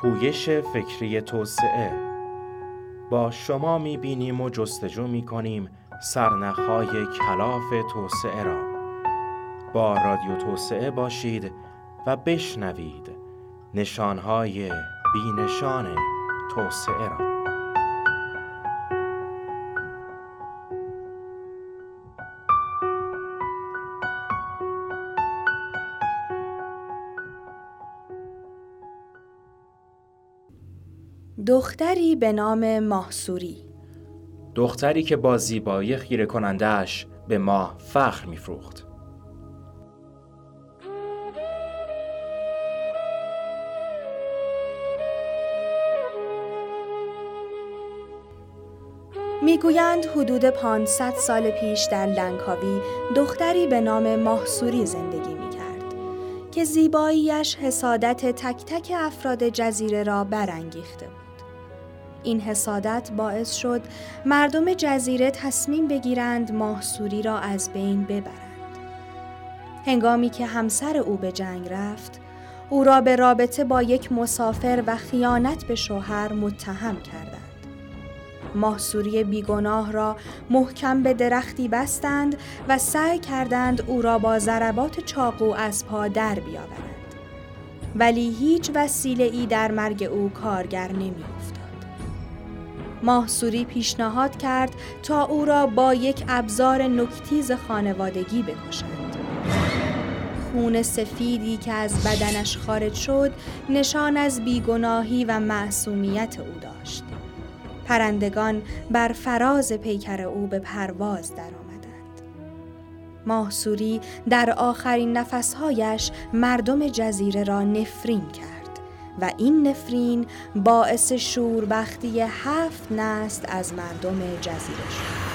پویش فکری توسعه. با شما می‌بینیم و جستجو می‌کنیم سرنخهای کلاف توسعه را. با رادیو توسعه باشید و بشنوید نشانهای بینشان توسعه را. دختری به نام ماهسوری دختری که با زیبایی خیره کنندهش به ماه فخر میفروخت. می‌گویند حدود 500 سال پیش در لنکاوی دختری به نام ماهسوری زندگی می کرد که زیباییش حسادت تک تک افراد جزیره را برانگیخته بود. این حسادت باعث شد مردم جزیره تصمیم بگیرند ماهسوری را از بین ببرند. هنگامی که همسر او به جنگ رفت، او را به رابطه با یک مسافر و خیانت به شوهر متهم کردند. ماهسوری بیگناه را محکم به درختی بستند و سعی کردند او را با ضربات چاقو از پا در بیاورند. ولی هیچ وسیله ای در مرگ او کارگر نمی افتاد. ماهسوری پیشنهاد کرد تا او را با یک ابزار نکتیز خانوادگی بکشند. خون سفیدی که از بدنش خارج شد نشان از بیگناهی و معصومیت او داشت. پرندگان بر فراز پیکر او به پرواز درآمدند. ماهسوری در آخرین نفسهایش مردم جزیره را نفرین کرد. و این نفرین باعث شوربختی هفت نست از مردم جزیره شد.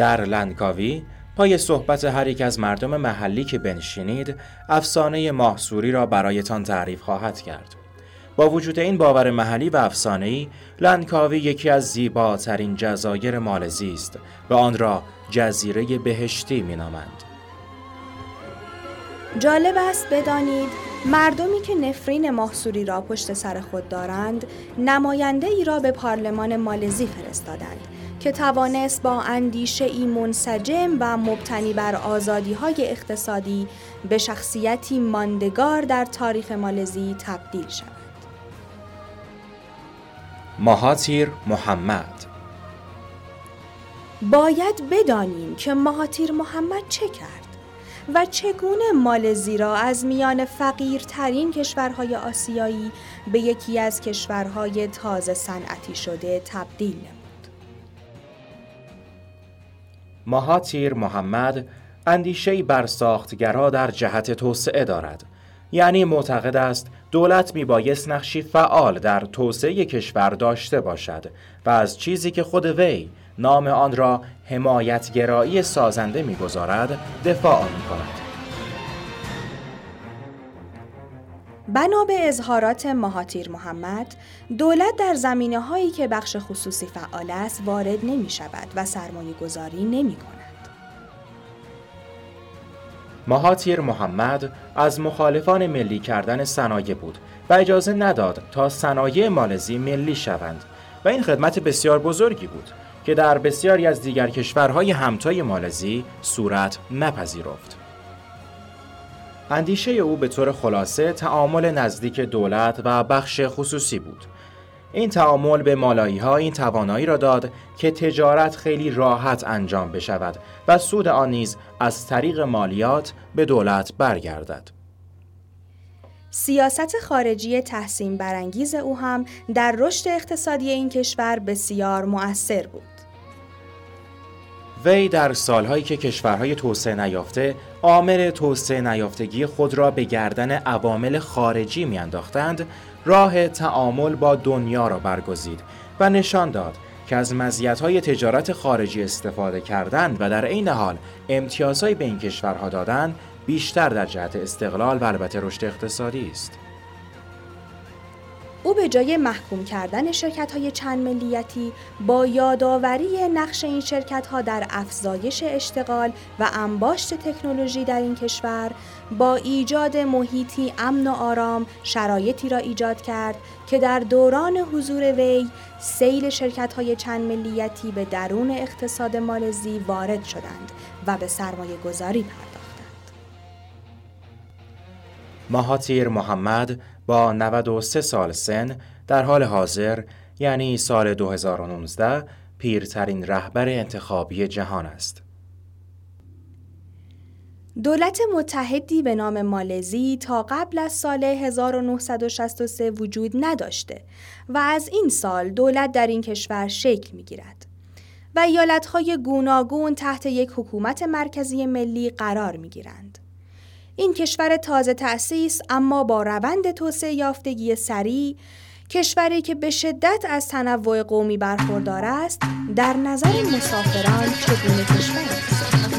در لنکاوی پای صحبت هر یک از مردم محلی که بنشینید افسانه ماهسوری را برایتان تعریف خواهد کرد. با وجود این باور محلی و افسانه‌ای لنکاوی یکی از زیباترین جزایر مالزی است و آن را جزیره بهشتی مینامند. جالب است بدانید مردمی که نفرین ماهسوری را پشت سر خود دارند نماینده ای را به پارلمان مالزی فرستادند. که توانست با اندیشه ای منسجم و مبتنی بر آزادی های اقتصادی به شخصیتی ماندگار در تاریخ مالزی تبدیل شود. مهاتیر محمد باید بدانیم که مهاتیر محمد چه کرد و چگونه مالزی را از میان فقیرترین کشورهای آسیایی به یکی از کشورهای تازه صنعتی شده تبدیل نمود. مهاتیر محمد اندیشه‌ای بر ساختگرا در جهت توسعه دارد. یعنی معتقد است دولت میبایست نقشی فعال در توسعه کشور داشته باشد و از چیزی که خود وی نام آن را حمایتگرایی سازنده می‌گذارد دفاع می بنا به اظهارات مهاتیر محمد، دولت در زمینه هایی که بخش خصوصی فعال است وارد نمی شود و سرمایه گذاری نمی کند. مهاتیر محمد از مخالفان ملی کردن صنایع بود و اجازه نداد تا صنایع مالزی ملی شوند و این خدمت بسیار بزرگی بود که در بسیاری از دیگر کشورهای همتای مالزی صورت نپذیرفت. اندیشه او به طور خلاصه تعامل نزدیک دولت و بخش خصوصی بود. این تعامل به مالایی ها این توانایی را داد که تجارت خیلی راحت انجام بشود و سود آن نیز از طریق مالیات به دولت برگردد. سیاست خارجی تحسین برانگیز او هم در رشد اقتصادی این کشور بسیار مؤثر بود. وی در سالهایی که کشورهای توسعه نیافته عامل توسعه نیافتگی خود را به گردن عوامل خارجی میانداختند راه تعامل با دنیا را برگزید و نشان داد که از مزیت‌های تجارت خارجی استفاده کردند و در عین حال امتیازهایی به این کشورها دادن بیشتر در جهت استقلال و البته رشد اقتصادی است. او به جای محکوم کردن شرکت های چند ملیتی با یادآوری نقش این شرکت ها در افزایش اشتغال و انباشت تکنولوژی در این کشور با ایجاد محیطی امن و آرام شرایطی را ایجاد کرد که در دوران حضور وی سیل شرکت های چند ملیتی به درون اقتصاد مالزی وارد شدند و به سرمایه گذاری پرداختند. مهاتیر محمد با 93 سال سن در حال حاضر یعنی سال 2019 پیرترین رهبر انتخابی جهان است. دولت متحدی به نام مالزی تا قبل از سال 1963 وجود نداشته و از این سال دولت در این کشور شکل می گیرد و ایالتهای گوناگون تحت یک حکومت مرکزی ملی قرار می گیرند. این کشور تازه تأسیس اما با روند توسعه یافتگی سریع کشوری که به شدت از تنوع قومی برخوردار است در نظر مسافران چگونه کشور است؟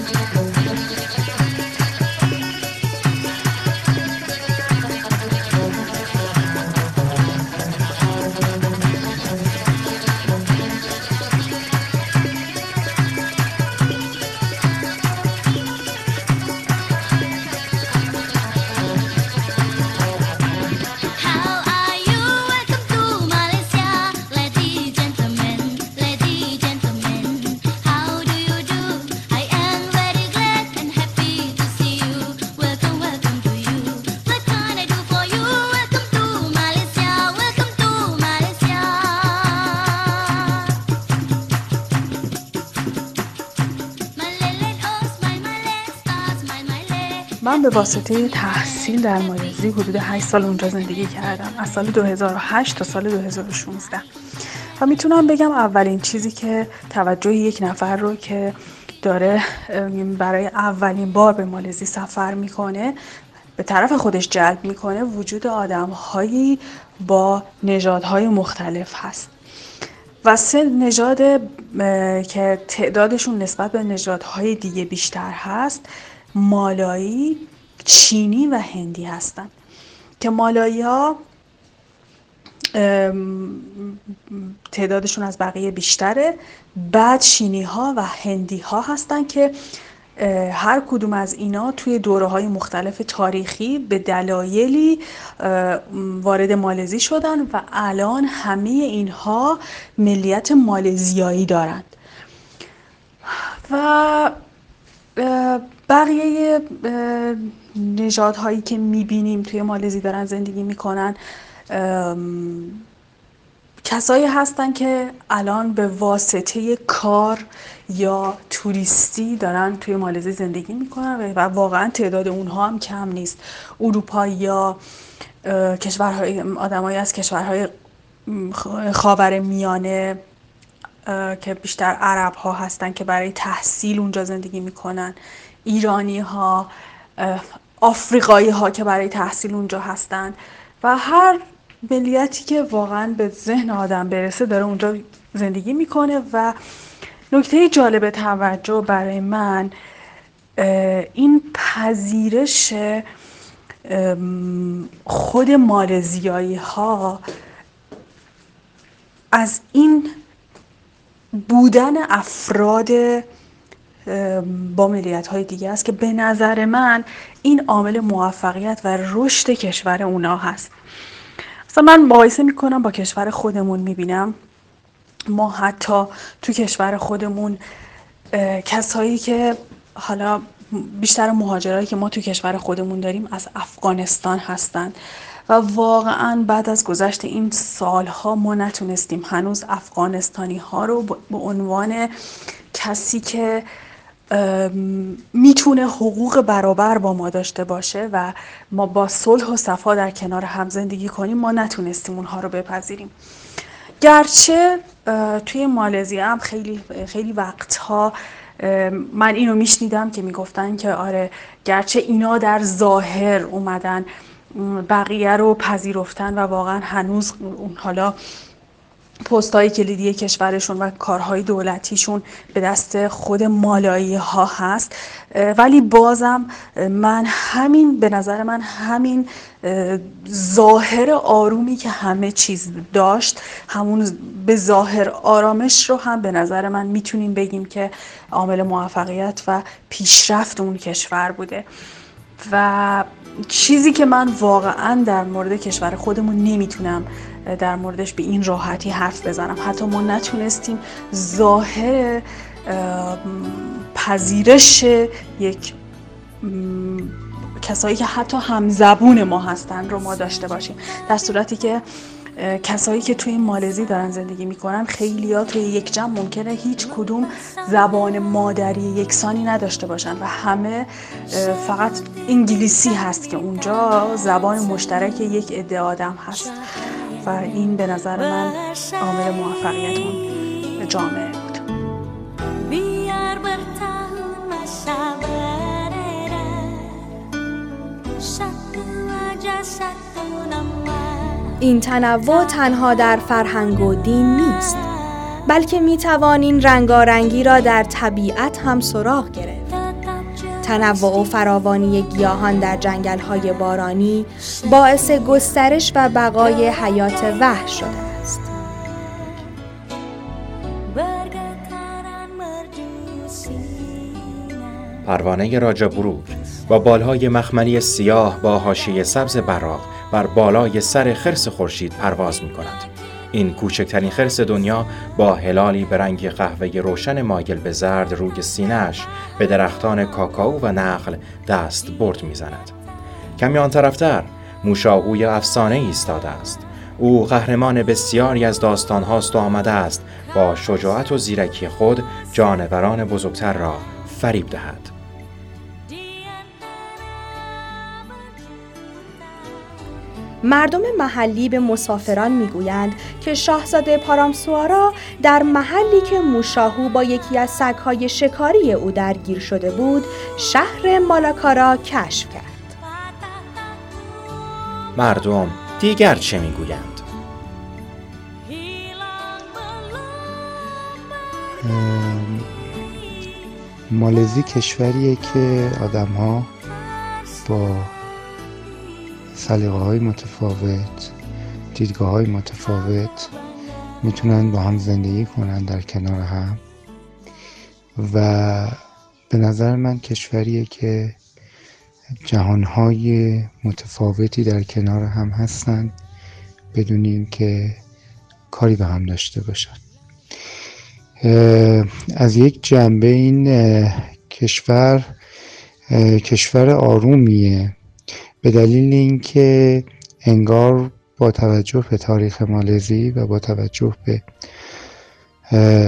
من به واسطه تحصیل در مالزی حدود 8 سال اونجا زندگی کردم. از سال 2008 تا سال 2016 و می‌تونم بگم اولین چیزی که توجه یک نفر رو که داره برای اولین بار به مالزی سفر می‌کنه به طرف خودش جلب می‌کنه وجود آدم هایی با نژادهای مختلف هست. و سه نژاد که تعدادشون نسبت به نژادهای دیگه بیشتر هست مالایی چینی و هندی هستند که مالایی ها تعدادشون از بقیه بیشتره. بعد چینی ها و هندی ها هستن که هر کدوم از اینا توی دوره های مختلف تاریخی به دلایلی وارد مالزی شدن و الان همه اینها ملیت مالزیایی دارند و بقیه نژادهایی که می‌بینیم توی مالزی دارن زندگی می‌کنن کسایی هستن که الان به واسطه کار یا توریستی دارن توی مالزی زندگی می‌کنن و واقعا تعداد اونها هم کم نیست. اروپا یا کشورهای آدمایی از کشورهای خاور میانه که بیشتر عرب ها هستن که برای تحصیل اونجا زندگی می‌کنن. ایرانی ها آفریقایی ها که برای تحصیل اونجا هستن. و هر ملیتی که واقعا به ذهن آدم برسه داره اونجا زندگی می‌کنه. و نکته جالب توجه برای من این پذیرش خود مالزیایی ها از این بودن افراد با ملیت های دیگه است که به نظر من این عامل موفقیت و رشد کشور اونا هست. مثلا من مقایسه می‌کنم با کشور خودمون می‌بینم. ما حتی تو کشور خودمون کسایی که حالا بیشتر مهاجرایی که ما تو کشور خودمون داریم از افغانستان هستند و واقعا بعد از گذشت این سالها ما نتونستیم هنوز افغانستانی ها رو به عنوان کسی که می‌تونه حقوق برابر با ما داشته باشه و ما با صلح و صفا در کنار هم زندگی کنیم ما نتونستیم اونها رو بپذیریم. گرچه توی مالزی هم خیلی خیلی وقتها من اینو میشنیدم که می‌گفتن که آره گرچه اینا در ظاهر اومدن بقیه رو پذیرفتن و واقعا هنوز اون حالا پست های کلیدی کشورشون و کارهای دولتیشون به دست خود مالایی ها هست ولی بازم من همین به نظر من همین ظاهر آرومی که همه چیز داشت همون به ظاهر آرامش رو هم به نظر من می‌تونیم بگیم که عامل موفقیت و پیشرفت اون کشور بوده. و چیزی که من واقعا در مورد کشور خودمون نمی‌تونم در موردش به این راحتی حرف بزنم. حتی ما نتونستیم ظاهر پذیرش یک کسایی که حتی همزبون ما هستن رو ما داشته باشیم. در صورتی که کسایی که توی مالزی دارن زندگی می‌کنن خیلی ها توی یک جمع ممکنه هیچ کدوم زبان مادری یکسانی نداشته باشن و همه فقط انگلیسی هست که اونجا زبان مشترک یک عده آدم هست. و این به نظر من عامل موفقیت اون جامعه. این تنوع تنها در فرهنگ و دین نیست بلکه می توانیم رنگارنگی را در طبیعت هم سراغ گرفت تنوع و فراوانی گیاهان در جنگل های بارانی باعث گسترش و بقای حیات وحش شده است. پروانه راجا بروک با بالهای مخملی سیاه با حاشیه سبز براق بر بالای سر خرس خورشید پرواز می کند. این کوچکترین خرس دنیا با هلالی به رنگ قهوه روشن مایل به زرد روی سینهش به درختان کاکائو و نخل دست برد می‌زند. کمی آن طرفتر موشاقوی افسانه ایستاده است. او قهرمان بسیاری از داستان هاست و آمده است با شجاعت و زیرکی خود جانوران بزرگتر را فریب دهد. مردم محلی به مسافران می‌گویند که شاهزاده پارامسوارا در محلی که موشاهو با یکی از سگهای شکاری او درگیر شده بود شهر مالاکارا کشف کرد. مردم دیگر چه می‌گویند؟ مالزی کشوریه که آدم ها با سلیقه های متفاوت دیدگاه های متفاوت می‌تونن با هم زندگی کنن در کنار هم. و به نظر من کشوریه که جهانهای متفاوتی در کنار هم هستن بدون اینکه کاری به هم داشته باشن. از یک جنبه این کشور کشور آرومیه. به دلیل اینکه انگار با توجه به تاریخ مالزی و با توجه به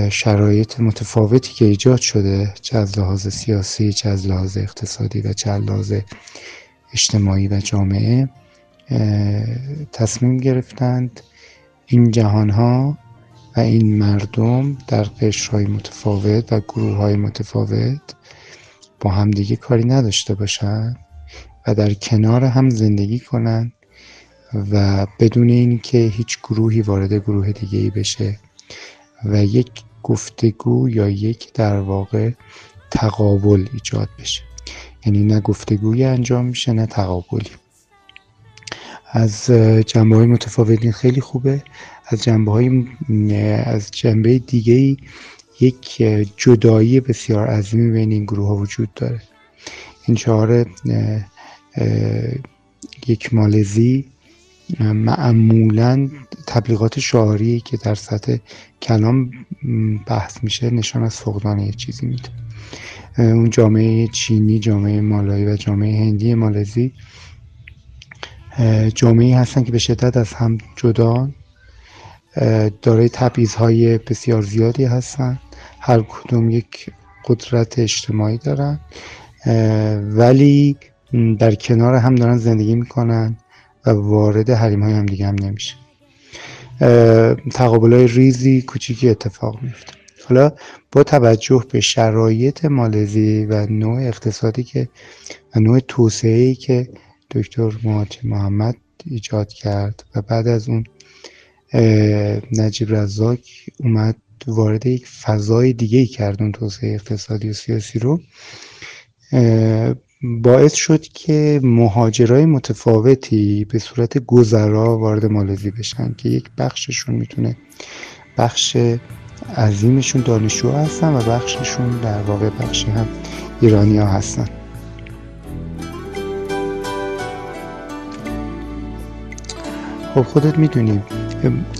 شرایط متفاوتی که ایجاد شده چه از لحاظ سیاسی چه از لحاظ اقتصادی و چه از لحاظ اجتماعی و جامعه تصمیم گرفتند این جهان ها و این مردم در قشرهای متفاوت و گروه های متفاوت با همدیگه کاری نداشته باشند. و در کنار هم زندگی کنن و بدون اینکه هیچ گروهی وارد گروه دیگه ای بشه و یک گفتگو یا یک در واقع تقابل ایجاد بشه. یعنی نه گفتگوی انجام میشه نه تقابلی. از جنبه های متفاوتین خیلی خوبه. از جنبه های از جنبه دیگه ای یک جدایی بسیار عظیمی بین این گروه ها وجود داره. این چهار یک مالزی معمولا تبلیغات شعاری که در سطح کلام بحث میشه نشان از فقدان یه چیزی میده. اون جامعه چینی جامعه مالایی و جامعه هندی مالزی جامعه هستن که به شدت از هم جدا دارای های بسیار زیادی هستن. هر کدوم یک قدرت اجتماعی دارن. ولی در کنار هم دارن زندگی می‌کنن و وارد حریم های هم دیگه هم نمیشه تقابل های ریزی کوچیکی اتفاق میفته حالا با توجه به شرایط مالزی و نوع اقتصادی که و نوع توسعه که دکتر مهاتی محمد ایجاد کرد و بعد از اون نجیب رزاک اومد وارد یک فضای دیگه کرد اون توسعه اقتصادی و سیاسی رو. باعث شد که مهاجرای متفاوتی به صورت گذرا وارد مالزی بشن که یک بخششون می‌تونه بخش عظیمشون دانشجو هستن و بخششون در واقع بخشی هم ایرانی ها هستن. خب خودت می‌دونیم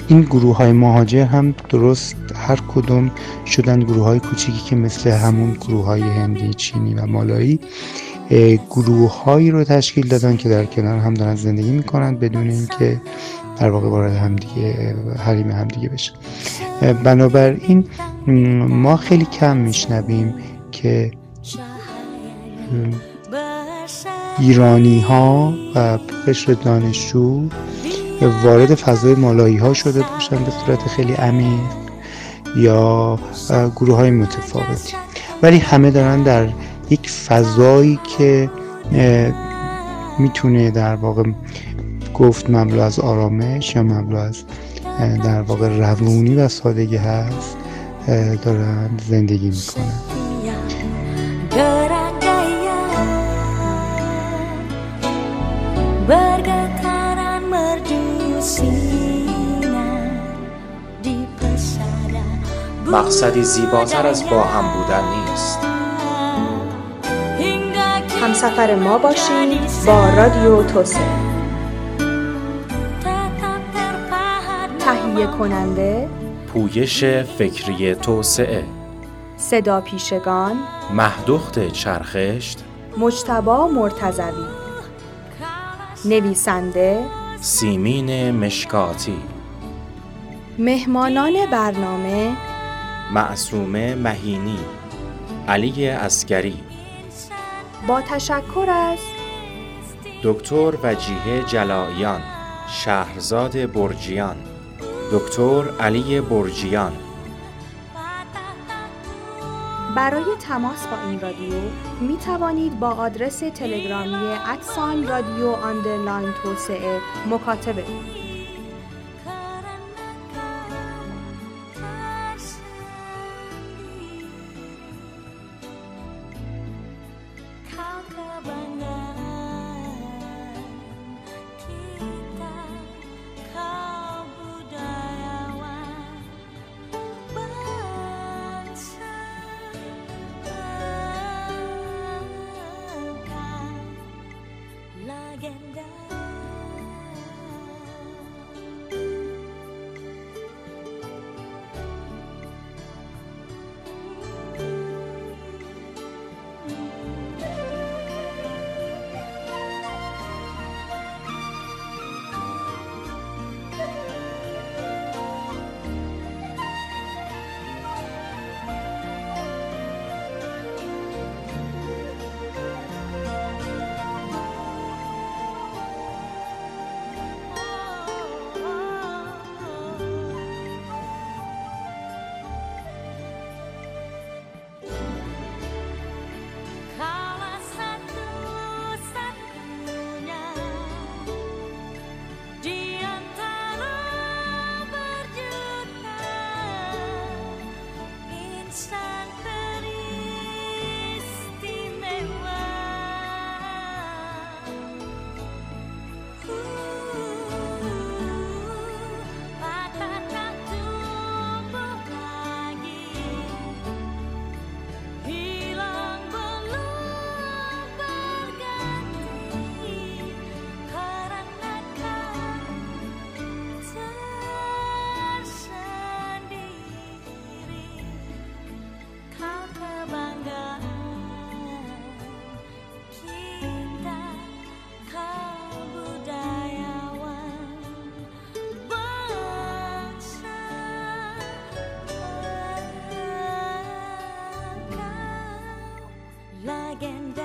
این گروه های مهاجر هم درست هر کدوم شدن گروه های کوچیکی که مثل همون گروه های هندی چینی و مالایی. گروه هایی رو تشکیل دادن که در کنار هم دارن زندگی می‌کنن بدون اینکه در واقع وارد همدیگه حریم همدیگه بشن بنابراین ما خیلی کم میشنویم که ایرانی ها و قشر دانشجو وارد فضای مالایی ها شده باشن به صورت خیلی عمیق یا گروه های متفاوتی. ولی همه دارن در یک فضایی که می‌تونه در واقع گفت مملو از آرامش یا مملو از در واقع روونی و سادگی هست دارن زندگی می‌کنن. مقصدی زیباتر از با هم بودن نیست. همسفر ما باشید با رادیو توسعه. تهیه کننده پویش فکری توسعه. صدا پیشگان مهدخت چرخشت. مجتبا مرتزوی نویسنده سیمین مشکاتی. مهمانان برنامه معصومه مهینی. علی اسکری با تشکر از دکتر وجیه جلایان شهرزاد برجیان دکتر علی برجیان برای تماس با این رادیو می توانید با آدرس تلگرامی ادسان رادیو آندرلاین توسعه مکاتبه کنید. again.